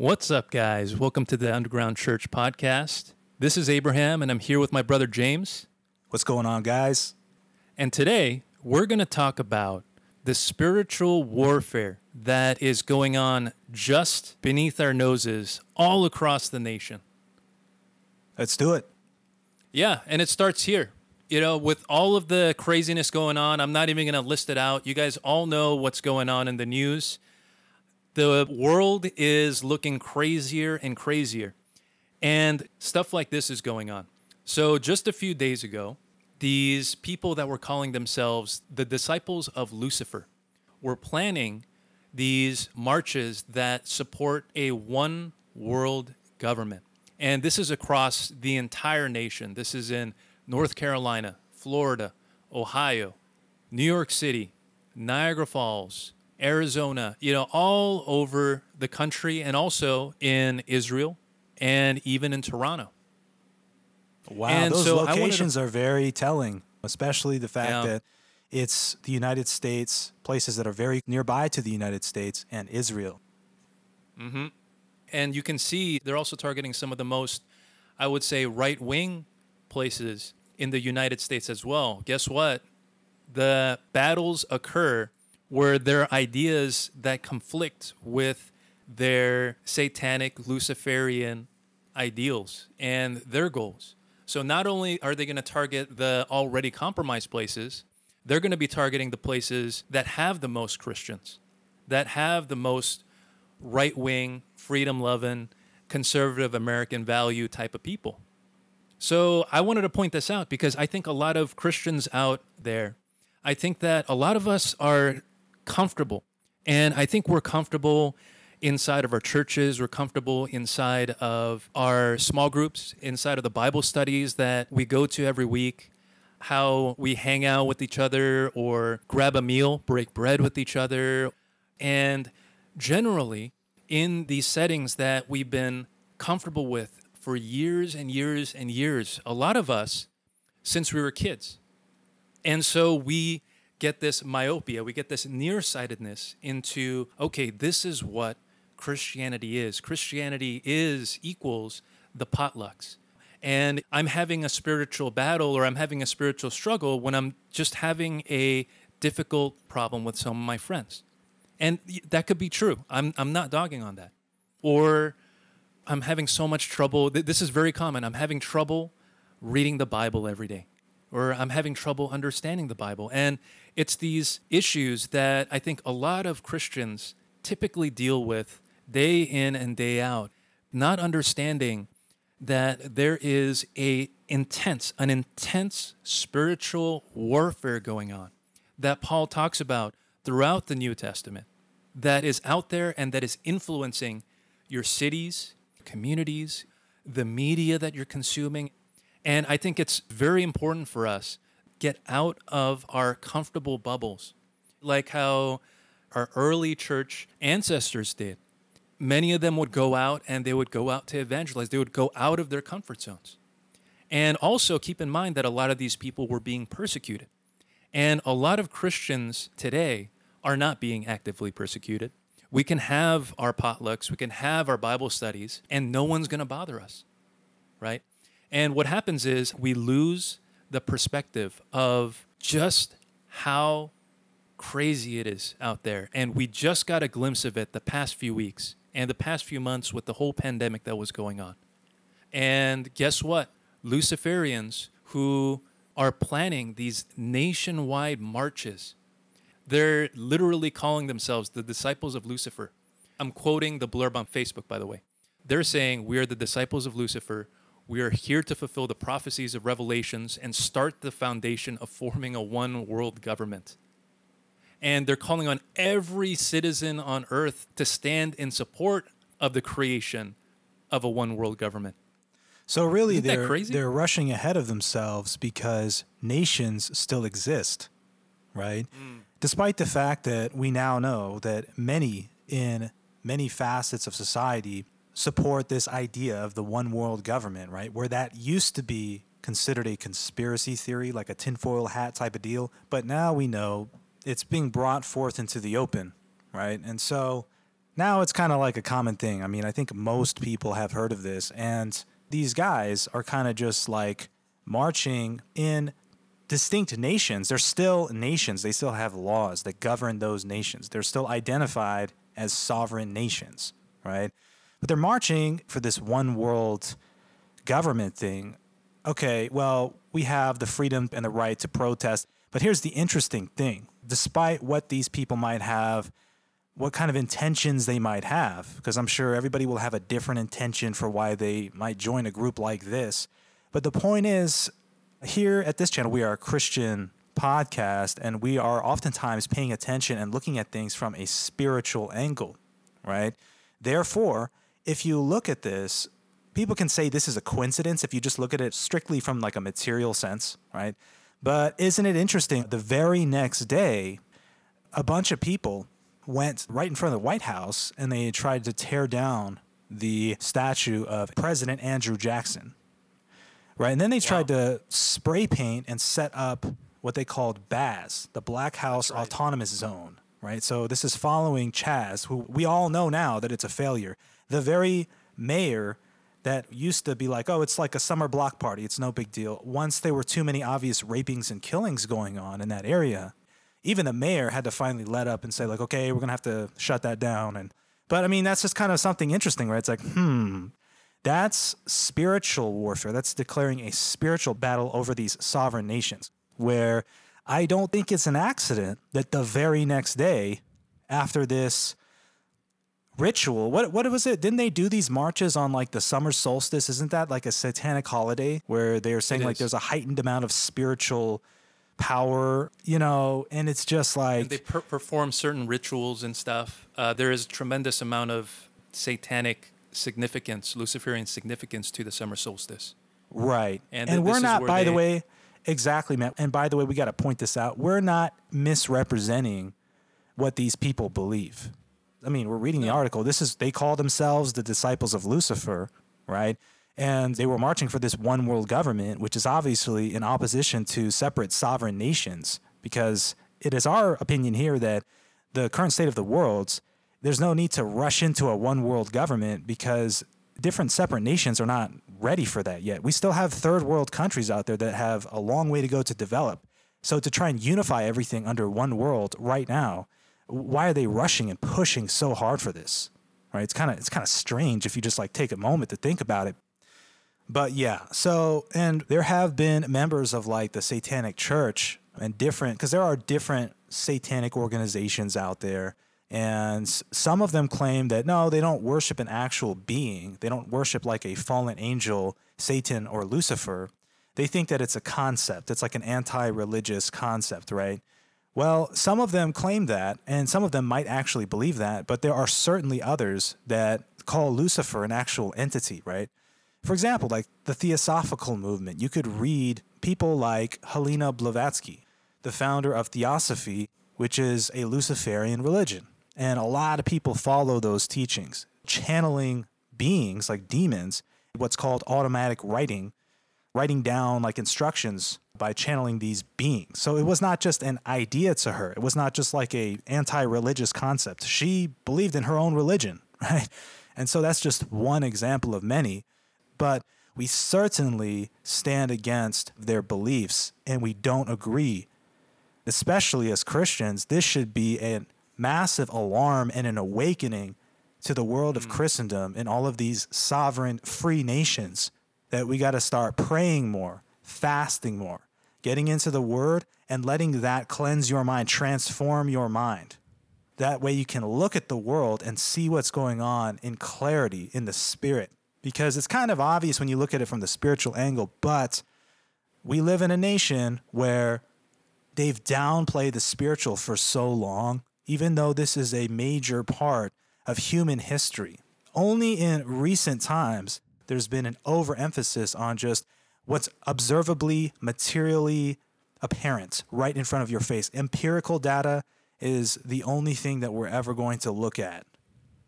What's up, guys? Welcome to the Underground Church podcast. This is Abraham, and I'm here with my brother James. What's going on, guys? And today, we're going to talk about the spiritual warfare that is going on just beneath our noses all across the nation. Let's do it. Yeah, and it starts here. You know, with all of the craziness going on, I'm not even going to list it out. You guys all know what's going on in the news. The world is looking crazier and crazier, and stuff like this is going on. So, just a few days ago, these people that were calling themselves the disciples of Lucifer were planning these marches that support a one world government. And this is across the entire nation. This is in North Carolina, Florida, Ohio, New York City, Niagara Falls, Arizona, you know, all over the country and also in Israel and even in Toronto. Wow, And those so wanted to- locations are very telling, especially the fact Yeah. that it's the United States, places that are very nearby to the United States and Israel. Mm-hmm. And you can see they're also targeting some of the most, I would say, right wing places in the United States as well. Guess what? The battles occur where there are ideas that conflict with their satanic Luciferian ideals and their goals. So not only are they going to target the already compromised places, they're going to be targeting the places that have the most Christians, that have the most right wing, freedom loving, conservative American value type of people. So I wanted to point this out because I think a lot of Christians out there, I think that a lot of us are comfortable. And I think we're comfortable inside of our churches, we're comfortable inside of our small groups, inside of the Bible studies that we go to every week, how we hang out with each other or grab a meal, break bread with each other. And generally, in these settings that we've been comfortable with for years and years and years, a lot of us since we were kids. And so we get this myopia, we get this nearsightedness into, okay, this is what Christianity is. Christianity is equals the potlucks. And I'm having a spiritual battle or I'm having a spiritual struggle when I'm just having a difficult problem with some of my friends. And that could be true. I'm, I'm not dogging on that. Or I'm having so much trouble. th- This is very common. I'm having trouble reading the Bible every day, or I'm having trouble understanding the Bible. And it's these issues that I think a lot of Christians typically deal with day in and day out, not understanding that there is a intense, an intense spiritual warfare going on that Paul talks about throughout the New Testament that is out there and that is influencing your cities, communities, the media that you're consuming. And I think it's very important for us get out of our comfortable bubbles, like how our early church ancestors did. Many of them would go out and they would go out to evangelize. They would go out of their comfort zones. And also keep in mind that a lot of these people were being persecuted. And a lot of Christians today are not being actively persecuted. We can have our potlucks, we can have our Bible studies, and no one's going to bother us, right? And what happens is we lose the perspective of just how crazy it is out there. And we just got a glimpse of it the past few weeks and the past few months with the whole pandemic that was going on. And guess what? Luciferians who are planning these nationwide marches, they're literally calling themselves the disciples of Lucifer. I'm quoting the blurb on Facebook, by the way. They're saying, We are the disciples of Lucifer. We are here to fulfill the prophecies of Revelations and start the foundation of forming a one world government. And they're calling on every citizen on earth to stand in support of the creation of a one world government. So really, they're crazy? they're rushing ahead of themselves because nations still exist, right? Mm. Despite the fact that we now know that many in many facets of society support this idea of the one world government, right? Where that used to be considered a conspiracy theory, like a tinfoil hat type of deal, but now we know it's being brought forth into the open, right? And so now it's kind of like a common thing. I mean, I think most people have heard of this, and these guys are kind of just like marching in distinct nations. They're still nations. They still have laws that govern those nations. They're still identified as sovereign nations, right? But they're marching for this one world government thing. Okay, well, we have the freedom and the right to protest. But here's the interesting thing despite what these people might have, what kind of intentions they might have, because I'm sure everybody will have a different intention for why they might join a group like this. But the point is, here at this channel, we are a Christian podcast and we are oftentimes paying attention and looking at things from a spiritual angle, right? Therefore, if you look at this, people can say this is a coincidence if you just look at it strictly from like a material sense, right? But isn't it interesting? The very next day, a bunch of people went right in front of the White House and they tried to tear down the statue of President Andrew Jackson. Right. And then they tried wow. to spray paint and set up what they called BAZ, the Black House right. Autonomous Zone. Right. So this is following Chaz, who we all know now that it's a failure. The very mayor that used to be like, oh, it's like a summer block party. It's no big deal. Once there were too many obvious rapings and killings going on in that area, even the mayor had to finally let up and say, like, okay, we're gonna have to shut that down. And but I mean, that's just kind of something interesting, right? It's like, hmm, that's spiritual warfare. That's declaring a spiritual battle over these sovereign nations. Where I don't think it's an accident that the very next day, after this ritual. What what was it? Didn't they do these marches on like the summer solstice? Isn't that like a satanic holiday where they're saying like there's a heightened amount of spiritual power, you know, and it's just like and they per- perform certain rituals and stuff. Uh, there is a tremendous amount of satanic significance, Luciferian significance to the summer solstice. Right, and, and we're not, by they... the way, exactly, Matt. And by the way, we got to point this out: we're not misrepresenting what these people believe. I mean, we're reading the article. This is they call themselves the disciples of Lucifer, right? And they were marching for this one world government, which is obviously in opposition to separate sovereign nations, because it is our opinion here that the current state of the world, there's no need to rush into a one world government because different separate nations are not ready for that yet. We still have third world countries out there that have a long way to go to develop. So to try and unify everything under one world right now why are they rushing and pushing so hard for this? Right? It's kind of it's kind of strange if you just like take a moment to think about it. But yeah, so and there have been members of like the Satanic Church and different because there are different satanic organizations out there and some of them claim that no, they don't worship an actual being. They don't worship like a fallen angel, Satan or Lucifer. They think that it's a concept. It's like an anti-religious concept, right? Well, some of them claim that, and some of them might actually believe that, but there are certainly others that call Lucifer an actual entity, right? For example, like the Theosophical movement, you could read people like Helena Blavatsky, the founder of Theosophy, which is a Luciferian religion. And a lot of people follow those teachings, channeling beings like demons, what's called automatic writing, writing down like instructions by channeling these beings. So it was not just an idea to her. It was not just like a anti-religious concept. She believed in her own religion, right? And so that's just one example of many, but we certainly stand against their beliefs and we don't agree. Especially as Christians, this should be a massive alarm and an awakening to the world of mm. Christendom and all of these sovereign free nations that we got to start praying more, fasting more, getting into the word and letting that cleanse your mind, transform your mind. That way you can look at the world and see what's going on in clarity in the spirit. Because it's kind of obvious when you look at it from the spiritual angle, but we live in a nation where they've downplayed the spiritual for so long, even though this is a major part of human history. Only in recent times, there's been an overemphasis on just what's observably, materially apparent right in front of your face. Empirical data is the only thing that we're ever going to look at,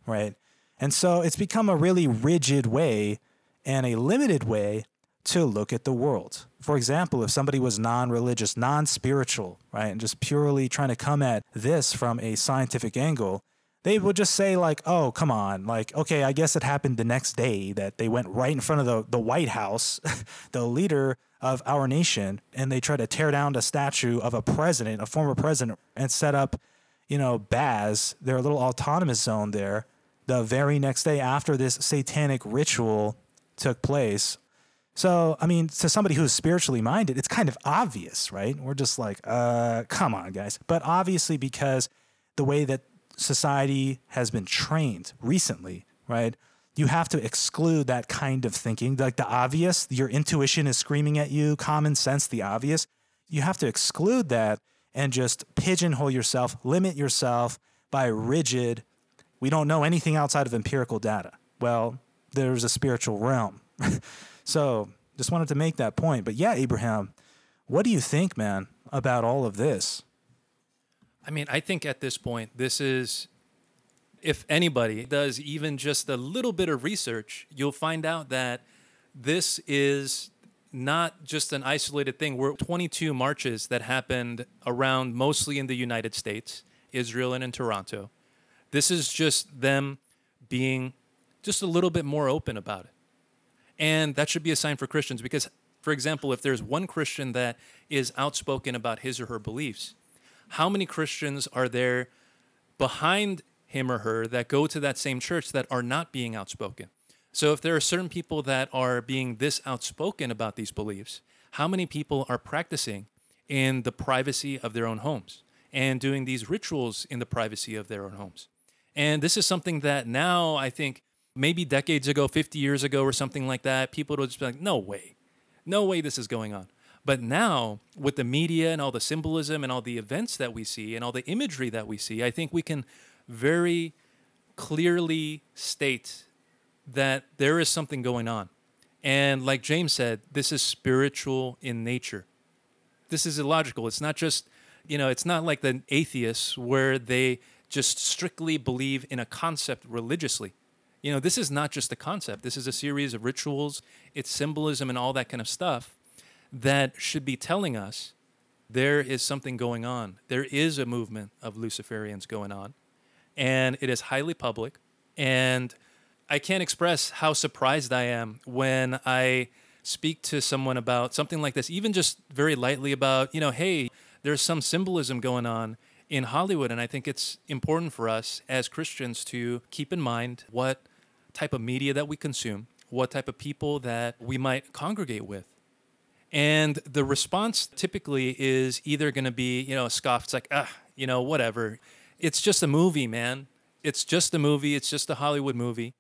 right? And so it's become a really rigid way and a limited way to look at the world. For example, if somebody was non religious, non spiritual, right, and just purely trying to come at this from a scientific angle, they would just say like, "Oh, come on!" Like, okay, I guess it happened the next day that they went right in front of the the White House, the leader of our nation, and they tried to tear down the statue of a president, a former president, and set up, you know, Baz, their little autonomous zone there, the very next day after this satanic ritual took place. So, I mean, to somebody who's spiritually minded, it's kind of obvious, right? We're just like, uh, come on, guys. But obviously, because the way that society has been trained recently, right? You have to exclude that kind of thinking, like the obvious, your intuition is screaming at you, common sense, the obvious. You have to exclude that and just pigeonhole yourself, limit yourself by rigid, we don't know anything outside of empirical data. Well, there's a spiritual realm. so just wanted to make that point. But yeah, Abraham, what do you think, man, about all of this? I mean, I think at this point, this is, if anybody does even just a little bit of research, you'll find out that this is not just an isolated thing. We're 22 marches that happened around mostly in the United States, Israel, and in Toronto. This is just them being just a little bit more open about it. And that should be a sign for Christians because, for example, if there's one Christian that is outspoken about his or her beliefs, how many Christians are there behind him or her that go to that same church that are not being outspoken? So if there are certain people that are being this outspoken about these beliefs, how many people are practicing in the privacy of their own homes and doing these rituals in the privacy of their own homes? And this is something that now I think maybe decades ago, 50 years ago, or something like that, people would just be like, no way, no way this is going on. But now, with the media and all the symbolism and all the events that we see and all the imagery that we see, I think we can very clearly state that there is something going on. And like James said, this is spiritual in nature. This is illogical. It's not just, you know, it's not like the atheists where they just strictly believe in a concept religiously. You know, this is not just a concept. This is a series of rituals, it's symbolism and all that kind of stuff that should be telling us there is something going on. There is a movement of Luciferians going on, and it is highly public. And I can't express how surprised I am when I speak to someone about something like this, even just very lightly about, you know, hey, there's some symbolism going on in Hollywood. And I think it's important for us as Christians to keep in mind what type of media that we consume, what type of people that we might congregate with. And the response typically is either going to be, you know, a scoff. It's like, ah, you know, whatever. It's just a movie, man. It's just a movie. It's just a Hollywood movie.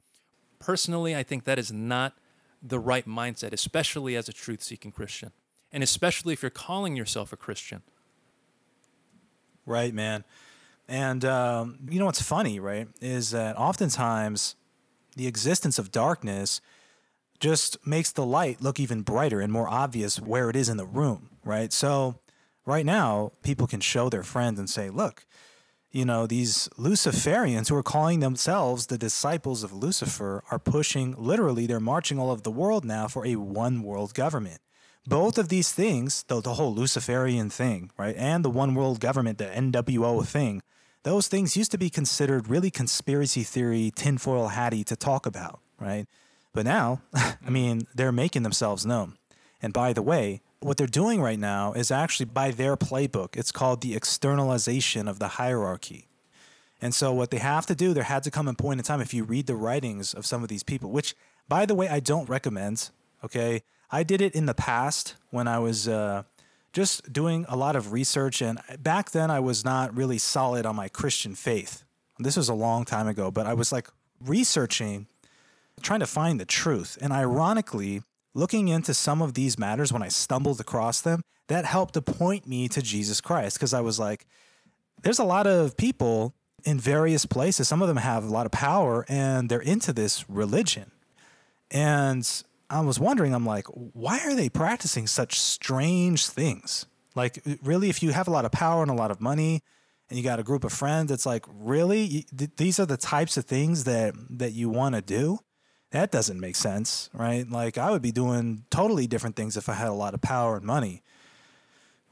Personally, I think that is not the right mindset, especially as a truth seeking Christian. And especially if you're calling yourself a Christian. Right, man. And um, you know what's funny, right, is that oftentimes the existence of darkness just makes the light look even brighter and more obvious where it is in the room, right? So, right now, people can show their friends and say, look, you know, these Luciferians who are calling themselves the disciples of Lucifer are pushing, literally, they're marching all over the world now for a one world government. Both of these things, the, the whole Luciferian thing, right, and the one world government, the NWO thing, those things used to be considered really conspiracy theory, tinfoil hatty to talk about, right? But now, I mean, they're making themselves known. And by the way, what they're doing right now is actually by their playbook. It's called the externalization of the hierarchy. And so, what they have to do, there had to come a point in time, if you read the writings of some of these people, which, by the way, I don't recommend, okay? I did it in the past when I was uh, just doing a lot of research. And back then, I was not really solid on my Christian faith. This was a long time ago, but I was like researching, trying to find the truth. And ironically, looking into some of these matters when I stumbled across them, that helped to point me to Jesus Christ because I was like, there's a lot of people in various places. Some of them have a lot of power and they're into this religion. And I was wondering, I'm like, why are they practicing such strange things? Like, really, if you have a lot of power and a lot of money, and you got a group of friends, it's like, really, these are the types of things that that you want to do. That doesn't make sense, right? Like, I would be doing totally different things if I had a lot of power and money.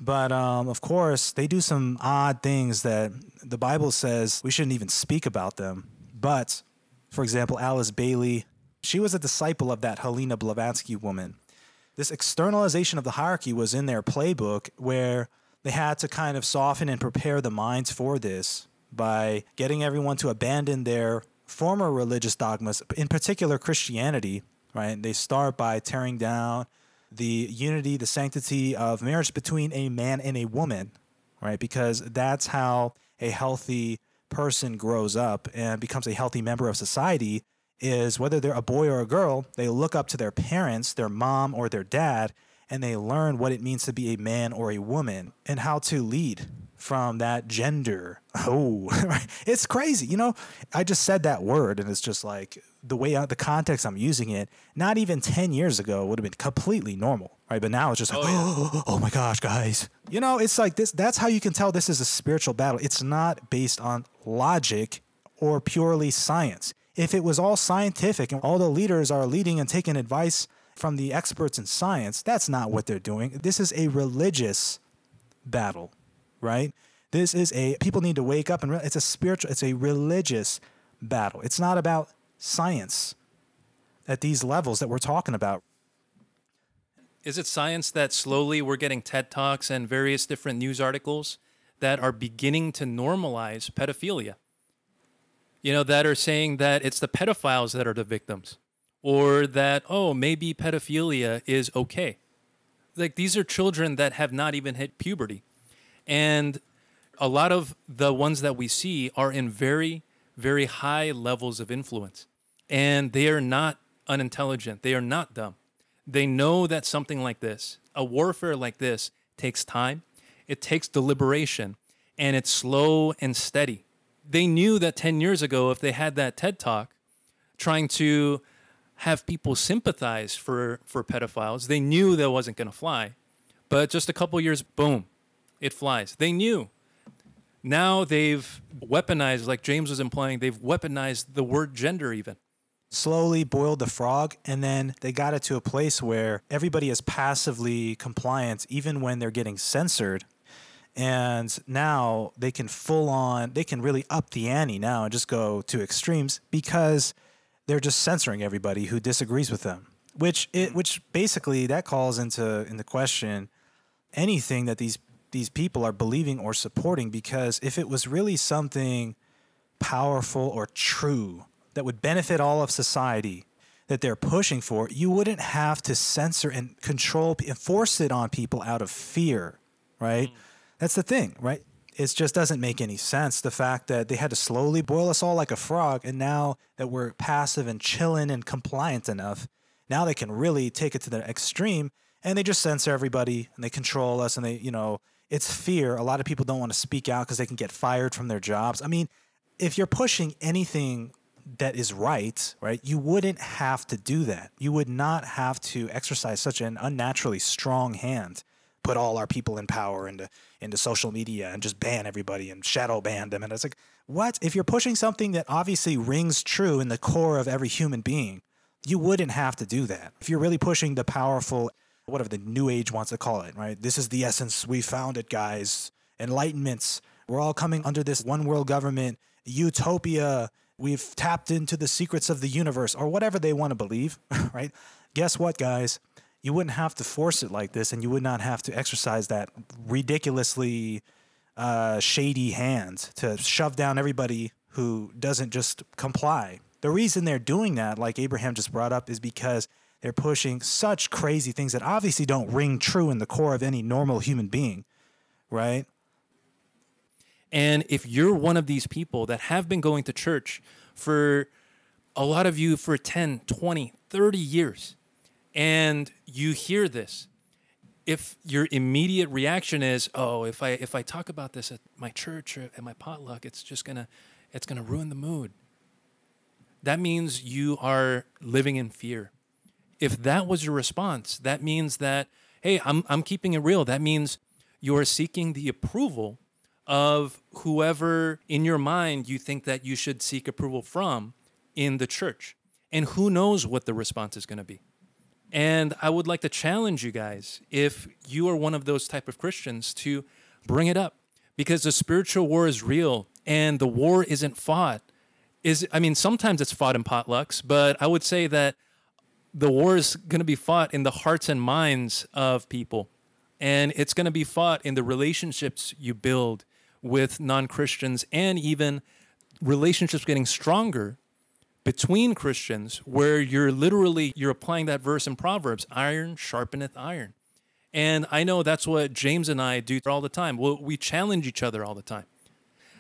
But um, of course, they do some odd things that the Bible says we shouldn't even speak about them. But, for example, Alice Bailey, she was a disciple of that Helena Blavatsky woman. This externalization of the hierarchy was in their playbook where they had to kind of soften and prepare the minds for this by getting everyone to abandon their former religious dogmas, in particular Christianity, right? They start by tearing down the unity, the sanctity of marriage between a man and a woman, right? Because that's how a healthy person grows up and becomes a healthy member of society is whether they're a boy or a girl, they look up to their parents, their mom or their dad, and they learn what it means to be a man or a woman and how to lead from that gender. Oh, it's crazy. You know, I just said that word and it's just like the way uh, the context I'm using it, not even 10 years ago would have been completely normal, right? But now it's just like, oh, yeah. oh my gosh, guys. You know, it's like this that's how you can tell this is a spiritual battle. It's not based on logic or purely science. If it was all scientific and all the leaders are leading and taking advice from the experts in science, that's not what they're doing. This is a religious battle right? This is a people need to wake up and re- it's a spiritual, it's a religious battle. It's not about science at these levels that we're talking about. Is it science that slowly we're getting TED Talks and various different news articles that are beginning to normalize pedophilia? You know, that are saying that it's the pedophiles that are the victims, or that, oh, maybe pedophilia is okay. Like these are children that have not even hit puberty. And a lot of the ones that we see are in very, very high levels of influence. And they are not unintelligent. They are not dumb. They know that something like this, a warfare like this, takes time, it takes deliberation, and it's slow and steady. They knew that 10 years ago, if they had that TED talk trying to have people sympathize for, for pedophiles, they knew that wasn't going to fly. But just a couple years, boom, it flies. They knew. Now they've weaponized, like James was implying, they've weaponized the word gender even. Slowly boiled the frog, and then they got it to a place where everybody is passively compliant, even when they're getting censored. And now they can full on, they can really up the ante now and just go to extremes because they're just censoring everybody who disagrees with them. Which it, which basically that calls into into question anything that these these people are believing or supporting because if it was really something powerful or true that would benefit all of society that they're pushing for, you wouldn't have to censor and control and force it on people out of fear, right? Mm. That's the thing, right? It just doesn't make any sense. The fact that they had to slowly boil us all like a frog, and now that we're passive and chilling and compliant enough, now they can really take it to the extreme and they just censor everybody and they control us and they, you know, it's fear. A lot of people don't want to speak out because they can get fired from their jobs. I mean, if you're pushing anything that is right, right, you wouldn't have to do that. You would not have to exercise such an unnaturally strong hand, put all our people in power into into social media and just ban everybody and shadow ban them. And it's like, what? If you're pushing something that obviously rings true in the core of every human being, you wouldn't have to do that. If you're really pushing the powerful whatever the new age wants to call it, right? This is the essence. We found it, guys. Enlightenments. We're all coming under this one world government, utopia. We've tapped into the secrets of the universe, or whatever they want to believe, right? Guess what, guys? You wouldn't have to force it like this, and you would not have to exercise that ridiculously uh, shady hand to shove down everybody who doesn't just comply. The reason they're doing that, like Abraham just brought up, is because they're pushing such crazy things that obviously don't ring true in the core of any normal human being, right? And if you're one of these people that have been going to church for a lot of you for 10, 20, 30 years, and you hear this, if your immediate reaction is, "Oh, if I if I talk about this at my church or at my potluck, it's just to it's to ruin the mood." That means you are living in fear if that was your response, that means that, hey, I'm, I'm keeping it real. That means you're seeking the approval of whoever in your mind you think that you should seek approval from in the church. And who knows what the response is going to be. And I would like to challenge you guys, if you are one of those type of Christians, to bring it up because the spiritual war is real and the war isn't fought. Is I mean, sometimes it's fought in potlucks, but I would say that the war is going to be fought in the hearts and minds of people. And it's going to be fought in the relationships you build with non-Christians and even relationships getting stronger between Christians where you're literally you're applying that verse in Proverbs, iron sharpeneth iron. And I know that's what James and I do all the time. Well, we challenge each other all the time.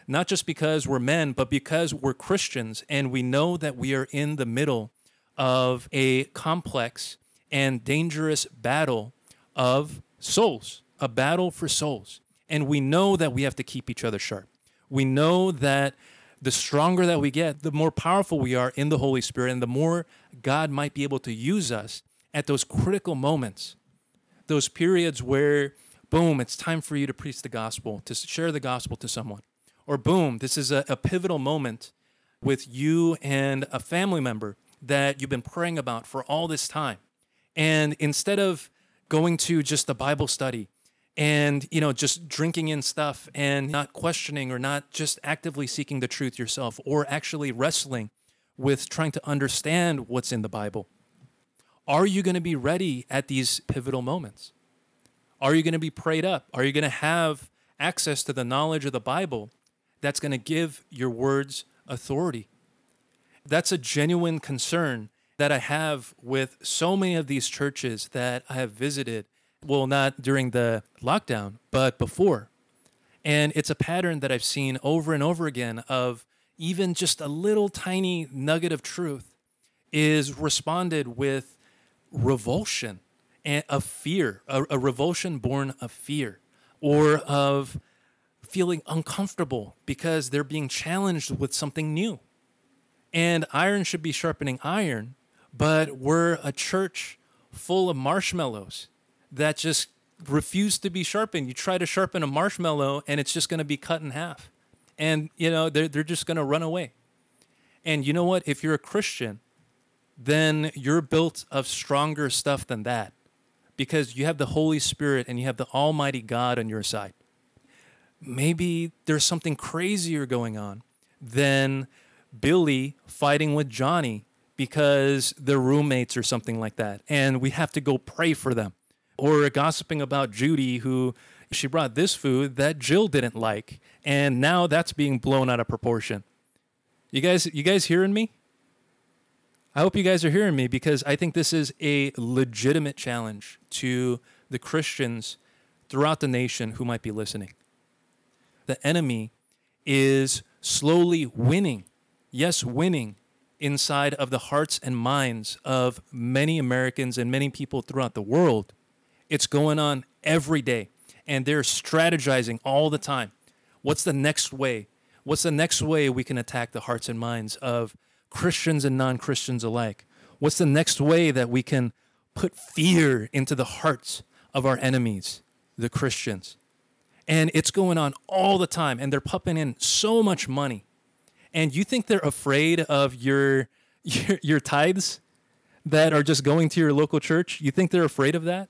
Not just because we're men, but because we're Christians and we know that we are in the middle of a complex and dangerous battle of souls, a battle for souls. And we know that we have to keep each other sharp. We know that the stronger that we get, the more powerful we are in the Holy Spirit, and the more God might be able to use us at those critical moments, those periods where, boom, it's time for you to preach the gospel, to share the gospel to someone. Or, boom, this is a, a pivotal moment with you and a family member that you've been praying about for all this time. And instead of going to just a Bible study and you know just drinking in stuff and not questioning or not just actively seeking the truth yourself or actually wrestling with trying to understand what's in the bible. Are you going to be ready at these pivotal moments? Are you going to be prayed up? Are you going to have access to the knowledge of the bible that's going to give your words authority? That's a genuine concern that i have with so many of these churches that i have visited well, not during the lockdown, but before. And it's a pattern that I've seen over and over again of even just a little tiny nugget of truth is responded with revulsion and of fear, a, a revulsion born of fear or of feeling uncomfortable because they're being challenged with something new. And iron should be sharpening iron, but we're a church full of marshmallows that just refuse to be sharpened. You try to sharpen a marshmallow and it's just going to be cut in half. And, you know, they're, they're just going to run away. And you know what? If you're a Christian, then you're built of stronger stuff than that because you have the Holy Spirit and you have the Almighty God on your side. Maybe there's something crazier going on than Billy fighting with Johnny because they're roommates or something like that. And we have to go pray for them or gossiping about Judy, who she brought this food that Jill didn't like, and now that's being blown out of proportion. You guys, you guys hearing me? I hope you guys are hearing me because I think this is a legitimate challenge to the Christians throughout the nation who might be listening. The enemy is slowly winning, yes, winning inside of the hearts and minds of many Americans and many people throughout the world it's going on every day, and they're strategizing all the time. What's the next way? What's the next way we can attack the hearts and minds of Christians and non Christians alike? What's the next way that we can put fear into the hearts of our enemies, the Christians? And it's going on all the time, and they're pumping in so much money. And you think they're afraid of your, your, your tithes that are just going to your local church? You think they're afraid of that?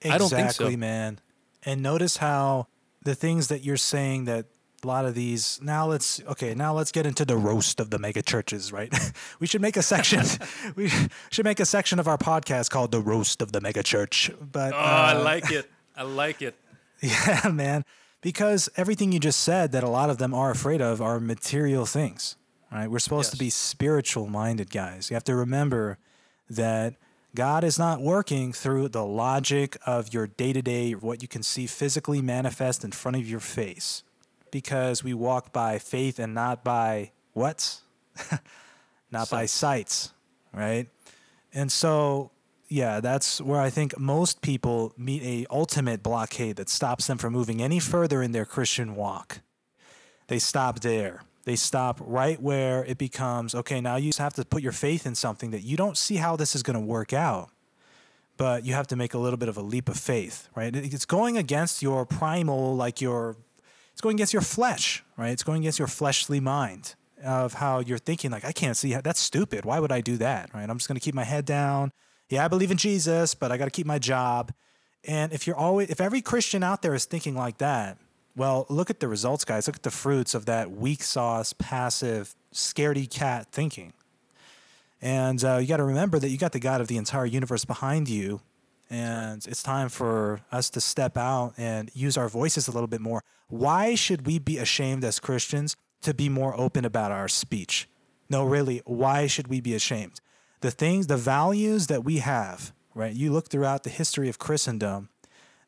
Exactly, I don't think so. man. And notice how the things that you're saying that a lot of these now let's okay now let's get into the roast of the mega churches right we should make a section we should make a section of our podcast called the roast of the mega church but oh uh, i like it i like it yeah man because everything you just said that a lot of them are afraid of are material things right we're supposed yes. to be spiritual minded guys you have to remember that God is not working through the logic of your day to day, what you can see physically manifest in front of your face, because we walk by faith and not by what? not by sights, right? And so, yeah, that's where I think most people meet a ultimate blockade that stops them from moving any further in their Christian walk. They stop there they stop right where it becomes okay, now you have to put your faith in something that you don't see how this is going to work out. But you have to make a little bit of a leap of faith, right? It's going against your primal, like your, it's going against your flesh, right? It's going against your fleshly mind of how you're thinking, like, I can't see how, that's stupid. Why would I do that, right? I'm just going to keep my head down yeah, I believe in Jesus, but I got to keep my job. And if you're always, if every Christian out there is thinking like that, well, look at the results, guys. Look at the fruits of that weak sauce, passive, scaredy cat thinking. And uh, you got to remember that you got the God of the entire universe behind you. And it's time for us to step out and use our voices a little bit more. Why should we be ashamed as Christians to be more open about our speech? No, really, why should we be ashamed? The things, the values that we have, right? You look throughout the history of Christendom,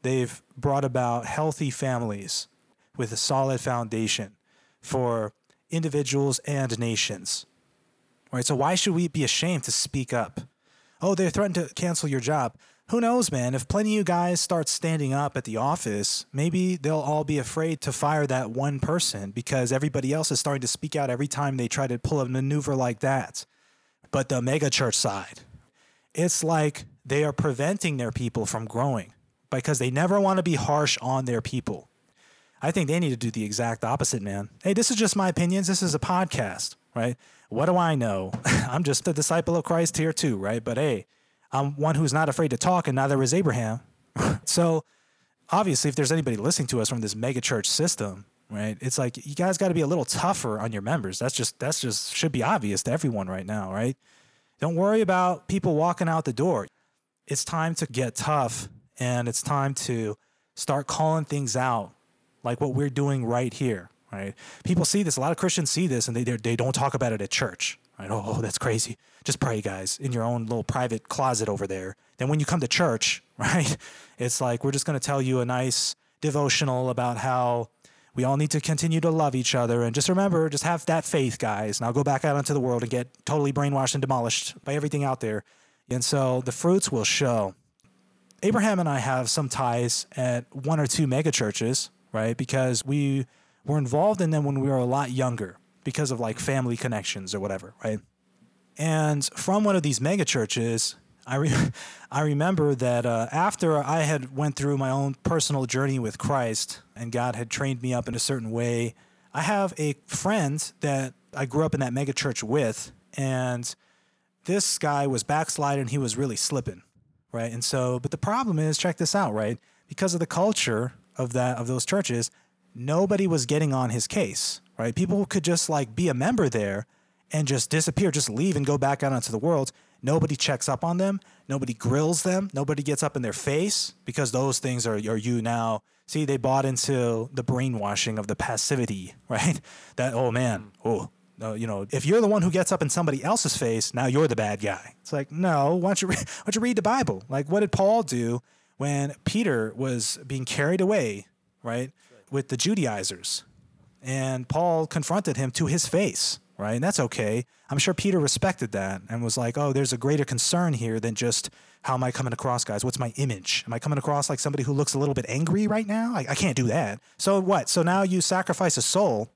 they've brought about healthy families with a solid foundation for individuals and nations. Right? So why should we be ashamed to speak up? Oh, they're threatened to cancel your job. Who knows, man? If plenty of you guys start standing up at the office, maybe they'll all be afraid to fire that one person because everybody else is starting to speak out every time they try to pull a maneuver like that. But the megachurch side, it's like they are preventing their people from growing because they never want to be harsh on their people. I think they need to do the exact opposite, man. Hey, this is just my opinions. This is a podcast, right? What do I know? I'm just a disciple of Christ here too, right? But hey, I'm one who's not afraid to talk, and neither is Abraham. so obviously, if there's anybody listening to us from this megachurch system, right? It's like you guys got to be a little tougher on your members. That's just that's just should be obvious to everyone right now, right? Don't worry about people walking out the door. It's time to get tough and it's time to start calling things out like what we're doing right here, right? People see this, a lot of Christians see this and they they don't talk about it at church, right? Oh, oh, that's crazy. Just pray, guys, in your own little private closet over there. Then when you come to church, right? It's like we're just going to tell you a nice devotional about how we all need to continue to love each other and just remember, just have that faith, guys. Now go back out into the world and get totally brainwashed and demolished by everything out there. And so the fruits will show. Abraham and I have some ties at one or two mega churches, right? Because we were involved in them when we were a lot younger because of like family connections or whatever, right? And from one of these mega churches, I, re- I remember that uh, after I had went through my own personal journey with Christ and God had trained me up in a certain way, I have a friend that I grew up in that mega church with, and this guy was backsliding. He was really slipping, right? And so, but the problem is, check this out, right? Because of the culture of that of those churches, nobody was getting on his case, right? People could just like be a member there and just disappear, just leave and go back out into the world. Nobody checks up on them. Nobody grills them. Nobody gets up in their face because those things are, are you now. See, they bought into the brainwashing of the passivity, right? That, oh man, oh, you know, if you're the one who gets up in somebody else's face, now you're the bad guy. It's like, no, why don't you, re- why don't you read the Bible? Like, what did Paul do when Peter was being carried away, right, with the Judaizers? And Paul confronted him to his face right? And that's okay. I'm sure Peter respected that and was like, oh, there's a greater concern here than just how am I coming across, guys? What's my image? Am I coming across like somebody who looks a little bit angry right now? I, I can't do that. So what? So now you sacrifice a soul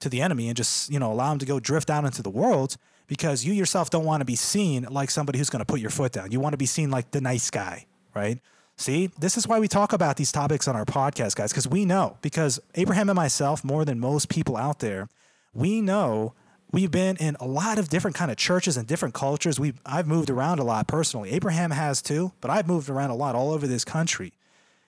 to the enemy and just, you know, allow him to go drift out into the world because you yourself don't want to be seen like somebody who's going to put your foot down. You want to be seen like the nice guy, right? See, this is why we talk about these topics on our podcast, guys, because we know, because Abraham and myself, more than most people out there, we know we've been in a lot of different kind of churches and different cultures. We I've moved around a lot personally. Abraham has too, but I've moved around a lot all over this country.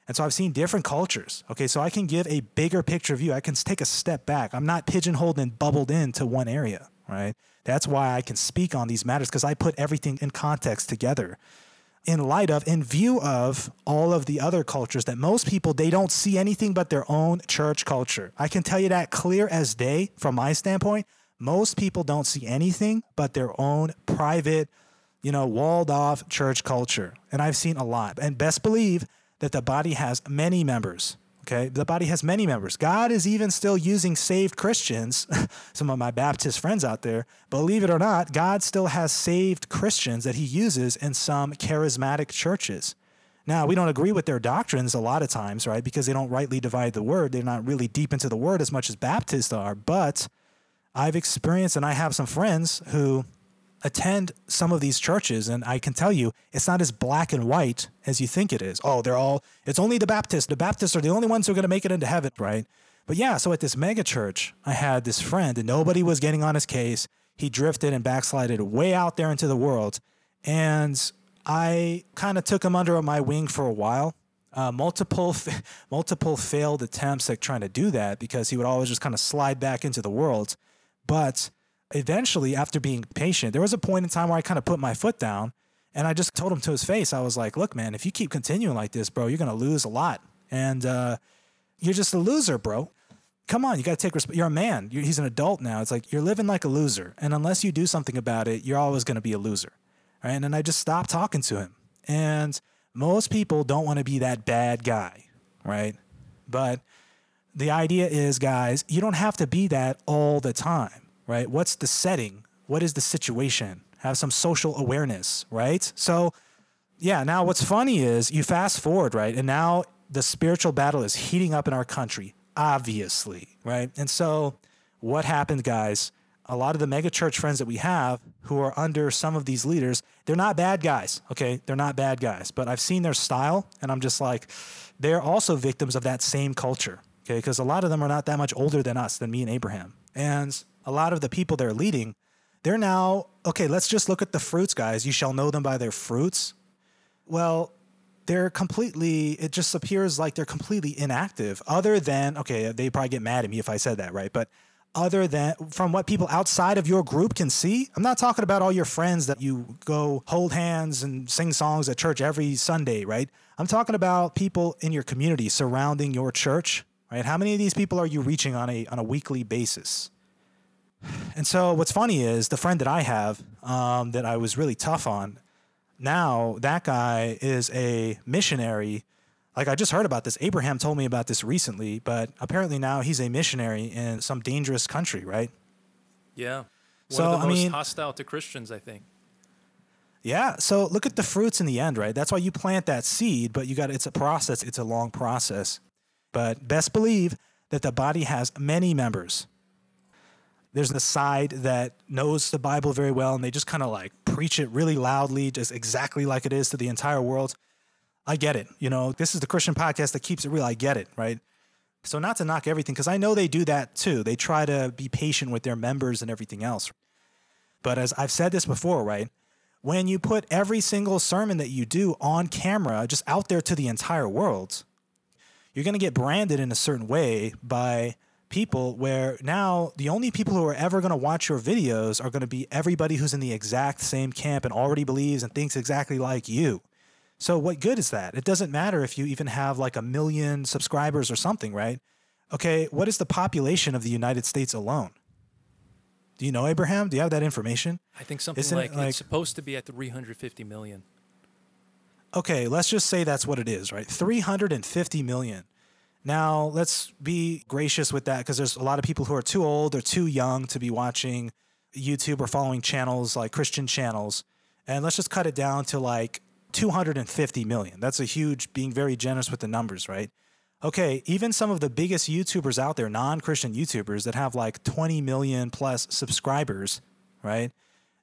And so I've seen different cultures. Okay, so I can give a bigger picture view. I can take a step back. I'm not pigeonholed and bubbled into one area, right? That's why I can speak on these matters because I put everything in context together in light of in view of all of the other cultures that most people they don't see anything but their own church culture. I can tell you that clear as day from my standpoint most people don't see anything but their own private, you know, walled off church culture. And I've seen a lot. And best believe that the body has many members. Okay. The body has many members. God is even still using saved Christians. Some of my Baptist friends out there, believe it or not, God still has saved Christians that he uses in some charismatic churches. Now, we don't agree with their doctrines a lot of times, right? Because they don't rightly divide the word. They're not really deep into the word as much as Baptists are. But I've experienced and I have some friends who attend some of these churches and I can tell you it's not as black and white as you think it is. Oh, they're all it's only the Baptists. The Baptists are the only ones who are going to make it into heaven, right? But yeah, so at this mega church, I had this friend and nobody was getting on his case. He drifted and backslided way out there into the world. And I kind of took him under my wing for a while. Uh, multiple fa- multiple failed attempts at trying to do that because he would always just kind of slide back into the world. But eventually, after being patient, there was a point in time where I kind of put my foot down and I just told him to his face, I was like, look, man, if you keep continuing like this, bro, you're going to lose a lot. And uh, you're just a loser, bro. Come on, you got to take resp- You're a man. You're, he's an adult now. It's like you're living like a loser. And unless you do something about it, you're always going to be a loser. Right. And I just stopped talking to him. And most people don't want to be that bad guy. Right. But the idea is, guys, you don't have to be that all the time. Right. What's the setting? What is the situation? Have some social awareness. Right. So, yeah, now what's funny is you fast forward, right? And now the spiritual battle is heating up in our country, obviously, right? And so what happened, guys? A lot of the mega church friends that we have who are under some of these leaders, they're not bad guys, okay? They're not bad guys, but I've seen their style and I'm just like, they're also victims of that same culture, okay? Because a lot of them are not that much older than us, than me and Abraham. And a lot of the people they're leading, they're now, okay, let's just look at the fruits, guys. You shall know them by their fruits. Well, they're completely, it just appears like they're completely inactive, other than, okay, they probably get mad at me if I said that, right? But other than from what people outside of your group can see, I'm not talking about all your friends that you go hold hands and sing songs at church every Sunday, right? I'm talking about people in your community surrounding your church, right? How many of these people are you reaching on a on a weekly basis? And so, what's funny is the friend that I have um, that I was really tough on now that guy is a missionary. Like I just heard about this. Abraham told me about this recently, but apparently now he's a missionary in some dangerous country, right? Yeah. One So, of the I most mean- hostile to Christians, I think. Yeah. So look at the fruits in the end, right? That's why you plant that seed, but you got it's a process, it's a long process. But best believe that the body has many members. There's the side that knows the Bible very well and they just kind of like preach it really loudly, just exactly like it is to the entire world. I get it. You know, this is the Christian podcast that keeps it real. I get it, right? So not to knock everything, because I know they do that too. They try to be patient with their members and everything else. But as I've said this before, right? When you put every single sermon that you do on camera, just out there to the entire world, you're going to get branded in a certain way by people where now the only people who are ever going to watch your videos are going to be everybody who's in the exact same camp and already believes and thinks exactly like you. So what good is that? It doesn't matter if you even have like a million subscribers or something, right? Okay, what is the population of the United States alone? Do you know Abraham? Do you have that information? I think something Isn't it like, like- it's supposed to be at 350 million. Okay, let's just say that's what it is, right? 350 million. Now, let's be gracious with that because there's a lot of people who are too old or too young to be watching YouTube or following channels like Christian channels. And let's just cut it down to like 250 million. That's a huge, being very generous with the numbers, right? Okay, even some of the biggest YouTubers out there, non Christian YouTubers that have like 20 million plus subscribers, right?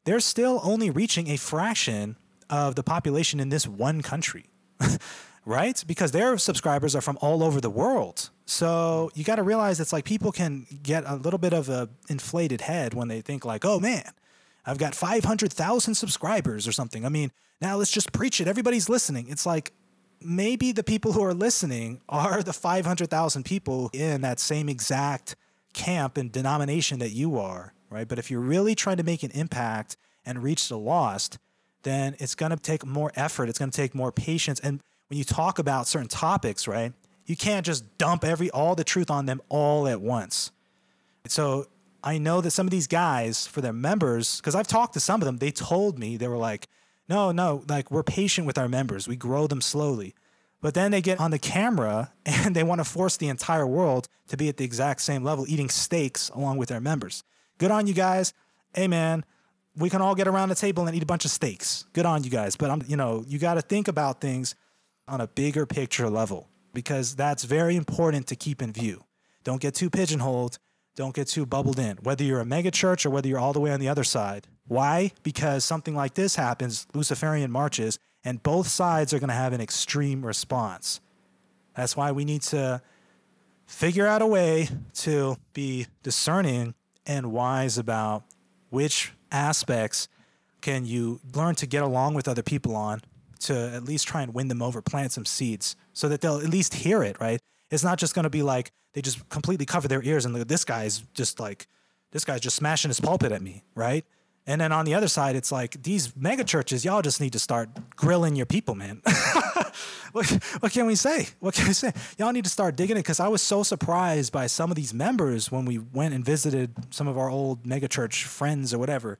They're still only reaching a fraction of the population in this one country, right? Because their subscribers are from all over the world. So you got to realize it's like people can get a little bit of a inflated head when they think like, oh man, I've got 500,000 subscribers or something. I mean, now let's just preach it. Everybody's listening. It's like maybe the people who are listening are the 500,000 people in that same exact camp and denomination that you are, right? But if you're really trying to make an impact and reach the lost, then it's going to take more effort. It's going to take more patience. And when you talk about certain topics, right, you can't just dump every all the truth on them all at once. So I know that some of these guys, for their members, because I've talked to some of them, they told me they were like, no, no, like we're patient with our members. We grow them slowly. But then they get on the camera and they want to force the entire world to be at the exact same level, eating steaks along with their members. Good on you guys. Hey, man, we can all get around the table and eat a bunch of steaks. Good on you guys. But I'm, you know, you got to think about things on a bigger picture level because that's very important to keep in view. Don't get too pigeonholed. Don't get too bubbled in, whether you're a mega church or whether you're all the way on the other side. Why? Because something like this happens, Luciferian marches, and both sides are going to have an extreme response. That's why we need to figure out a way to be discerning and wise about which aspects can you learn to get along with other people on to at least try and win them over, plant some seeds so that they'll at least hear it, right? It's not just going to be like they just completely cover their ears and look, this guy's just like, this guy's just smashing his pulpit at me, right? And then on the other side, it's like these mega churches, y'all just need to start grilling your people, man. what, what can we say? What can we say? Y'all need to start digging it because I was so surprised by some of these members when we went and visited some of our old mega church friends or whatever.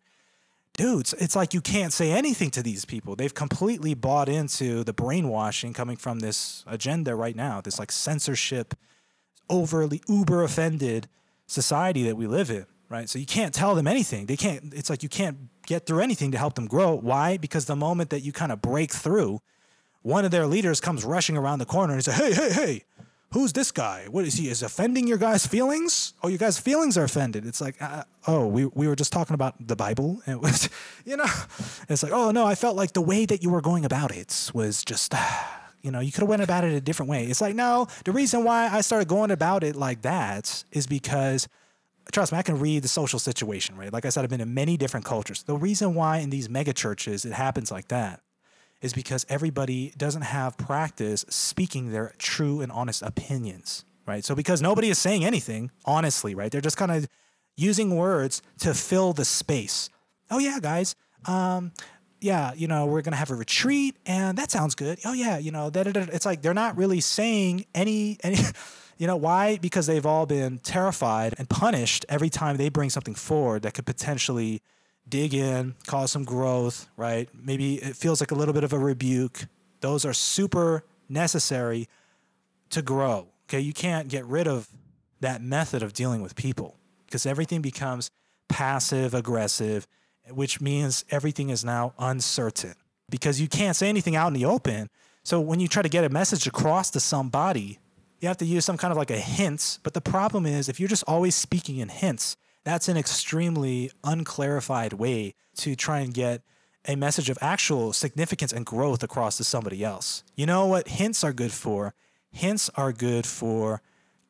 Dudes, it's like you can't say anything to these people. They've completely bought into the brainwashing coming from this agenda right now, this like censorship, overly uber offended society that we live in right? So you can't tell them anything. They can't, it's like you can't get through anything to help them grow. Why? Because the moment that you kind of break through, one of their leaders comes rushing around the corner and says, Hey, hey, hey, who's this guy? What is he? Is offending your guys' feelings? Oh, your guys' feelings are offended. It's like, uh, oh, we, we were just talking about the Bible. It was, you know, it's like, oh, no, I felt like the way that you were going about it was just, you know, you could have went about it a different way. It's like, no, the reason why I started going about it like that is because – trust me, I can read the social situation, right? Like I said, I've been in many different cultures. The reason why in these mega churches it happens like that is because everybody doesn't have practice speaking their true and honest opinions, right? So because nobody is saying anything honestly, right? They're just kind of using words to fill the space. Oh yeah, guys. Um, yeah, you know, we're gonna have a retreat, and that sounds good. Oh yeah, you know, that it's like they're not really saying any any. You know why? Because they've all been terrified and punished every time they bring something forward that could potentially dig in, cause some growth, right? Maybe it feels like a little bit of a rebuke. Those are super necessary to grow. Okay, you can't get rid of that method of dealing with people because everything becomes passive aggressive, which means everything is now uncertain because you can't say anything out in the open. So when you try to get a message across to somebody, you have to use some kind of like a hints. But the problem is, if you're just always speaking in hints, that's an extremely unclarified way to try and get a message of actual significance and growth across to somebody else. You know what hints are good for? Hints are good for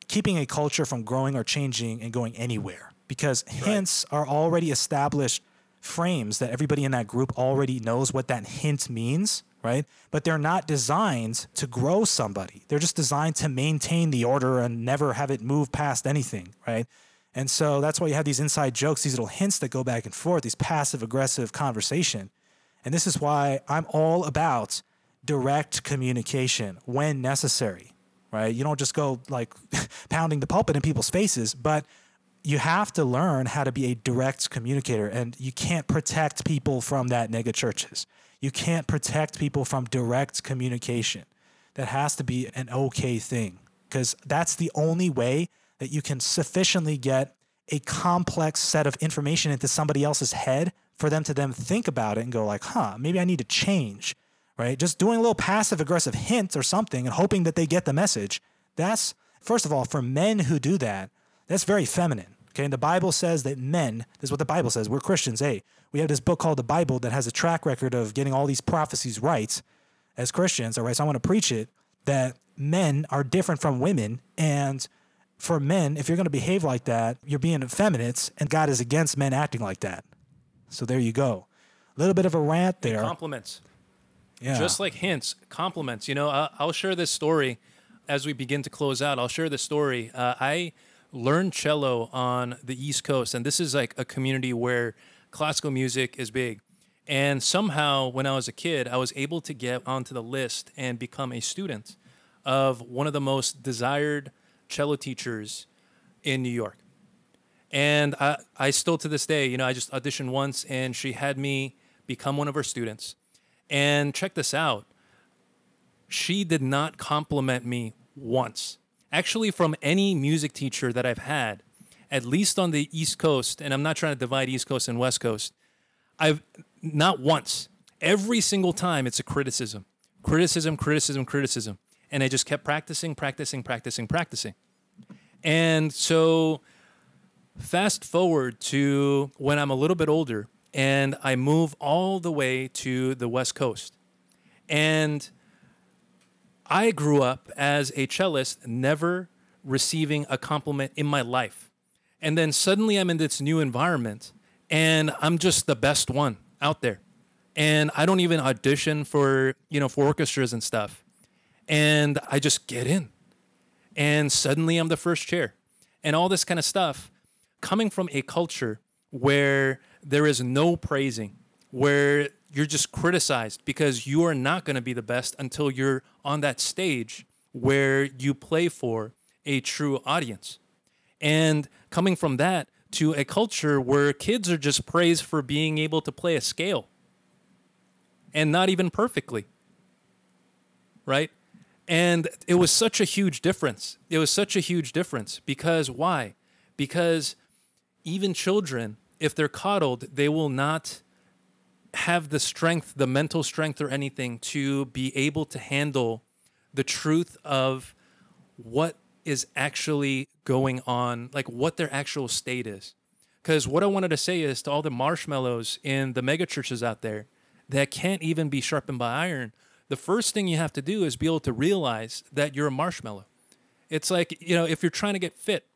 keeping a culture from growing or changing and going anywhere because right. hints are already established frames that everybody in that group already knows what that hint means right? But they're not designed to grow somebody. They're just designed to maintain the order and never have it move past anything, right? And so that's why you have these inside jokes, these little hints that go back and forth, these passive aggressive conversation. And this is why I'm all about direct communication when necessary, right? You don't just go like pounding the pulpit in people's faces, but you have to learn how to be a direct communicator and you can't protect people from that mega churches. You can't protect people from direct communication. That has to be an okay thing because that's the only way that you can sufficiently get a complex set of information into somebody else's head for them to then think about it and go like, "Huh, maybe I need to change." Right? Just doing a little passive aggressive hint or something and hoping that they get the message. That's first of all for men who do that, that's very feminine. Okay, and the Bible says that men, this is what the Bible says, we're Christians, hey, we have this book called the Bible that has a track record of getting all these prophecies right as Christians. All right, so I want to preach it that men are different from women. And for men, if you're going to behave like that, you're being effeminate, and God is against men acting like that. So there you go. A little bit of a rant there. compliments. Yeah. Just like hints, compliments. You know, I'll share this story as we begin to close out. I'll share this story. Uh, I learned cello on the East Coast, and this is like a community where classical music is big. And somehow, when I was a kid, I was able to get onto the list and become a student of one of the most desired cello teachers in New York. And I, I still to this day, you know, I just auditioned once and she had me become one of her students. And check this out she did not compliment me once. Actually, from any music teacher that I've had, at least on the East Coast, and I'm not trying to divide East Coast and West Coast, I've not once, every single time it's a criticism, criticism, criticism, criticism. And I just kept practicing, practicing, practicing, practicing. And so, fast forward to when I'm a little bit older and I move all the way to the West Coast. And I grew up as a cellist, never receiving a compliment in my life. And then suddenly I'm in this new environment and I'm just the best one out there. and I don't even audition for, you know, for orchestras and stuff. And I just get in. And suddenly I'm the first chair. And all this kind of stuff coming from a culture where there is no praising, where you're just criticized because you are not going to be the best until you're on that stage where you play for a true audience. And coming from that to a culture where kids are just praised for being able to play a scale and not even perfectly. Right? And it was such a huge difference. It was such a huge difference because why? Because even children, if they're coddled, they will not have the strength, the mental strength or anything to be able to handle the truth of what is actually going on, like what their actual state is. Because what I wanted to say is to all the marshmallows in the mega churches out there that can't even be sharpened by iron, the first thing you have to do is be able to realize that you're a marshmallow. It's like, you know, if you're trying to get fit,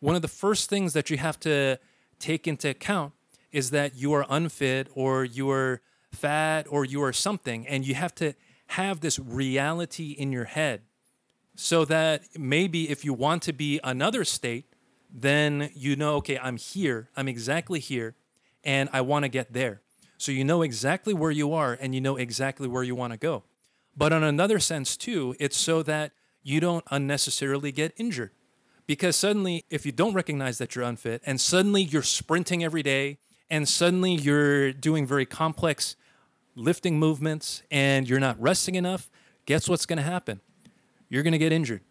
one of the first things that you have to take into account is that you are unfit or you are fat or you are something. And you have to have this reality in your head so that maybe if you want to be another state, then you know, okay, I'm here, I'm exactly here, and I want to get there. So you know exactly where you are and you know exactly where you want to go. But in another sense, too, it's so that you don't unnecessarily get injured. Because suddenly, if you don't recognize that you're unfit, and suddenly you're sprinting every day, and suddenly you're doing very complex lifting movements, and you're not resting enough, guess what's going to happen? You're going to get injured.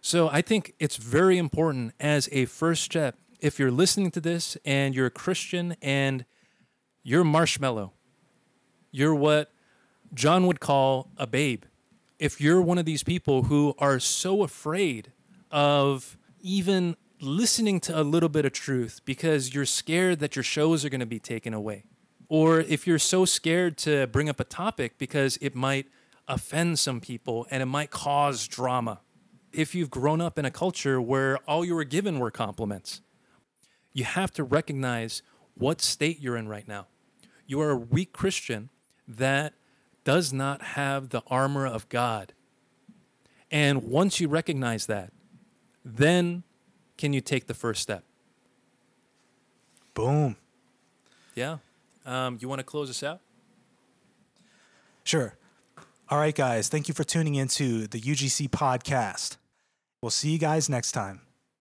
So I think it's very important as a first step. If you're listening to this and you're a Christian and you're marshmallow, you're what John would call a babe. If you're one of these people who are so afraid of even listening to a little bit of truth because you're scared that your shows are going to be taken away, or if you're so scared to bring up a topic because it might offend some people and it might cause drama, if you've grown up in a culture where all you were given were compliments, you have to recognize what state you're in right now. You are a weak Christian that does not have the armor of God. And once you recognize that, then can you take the first step? Boom. Yeah. Um, you want to close us out? Sure. All right, guys. Thank you for tuning into the UGC podcast. We'll see you guys next time.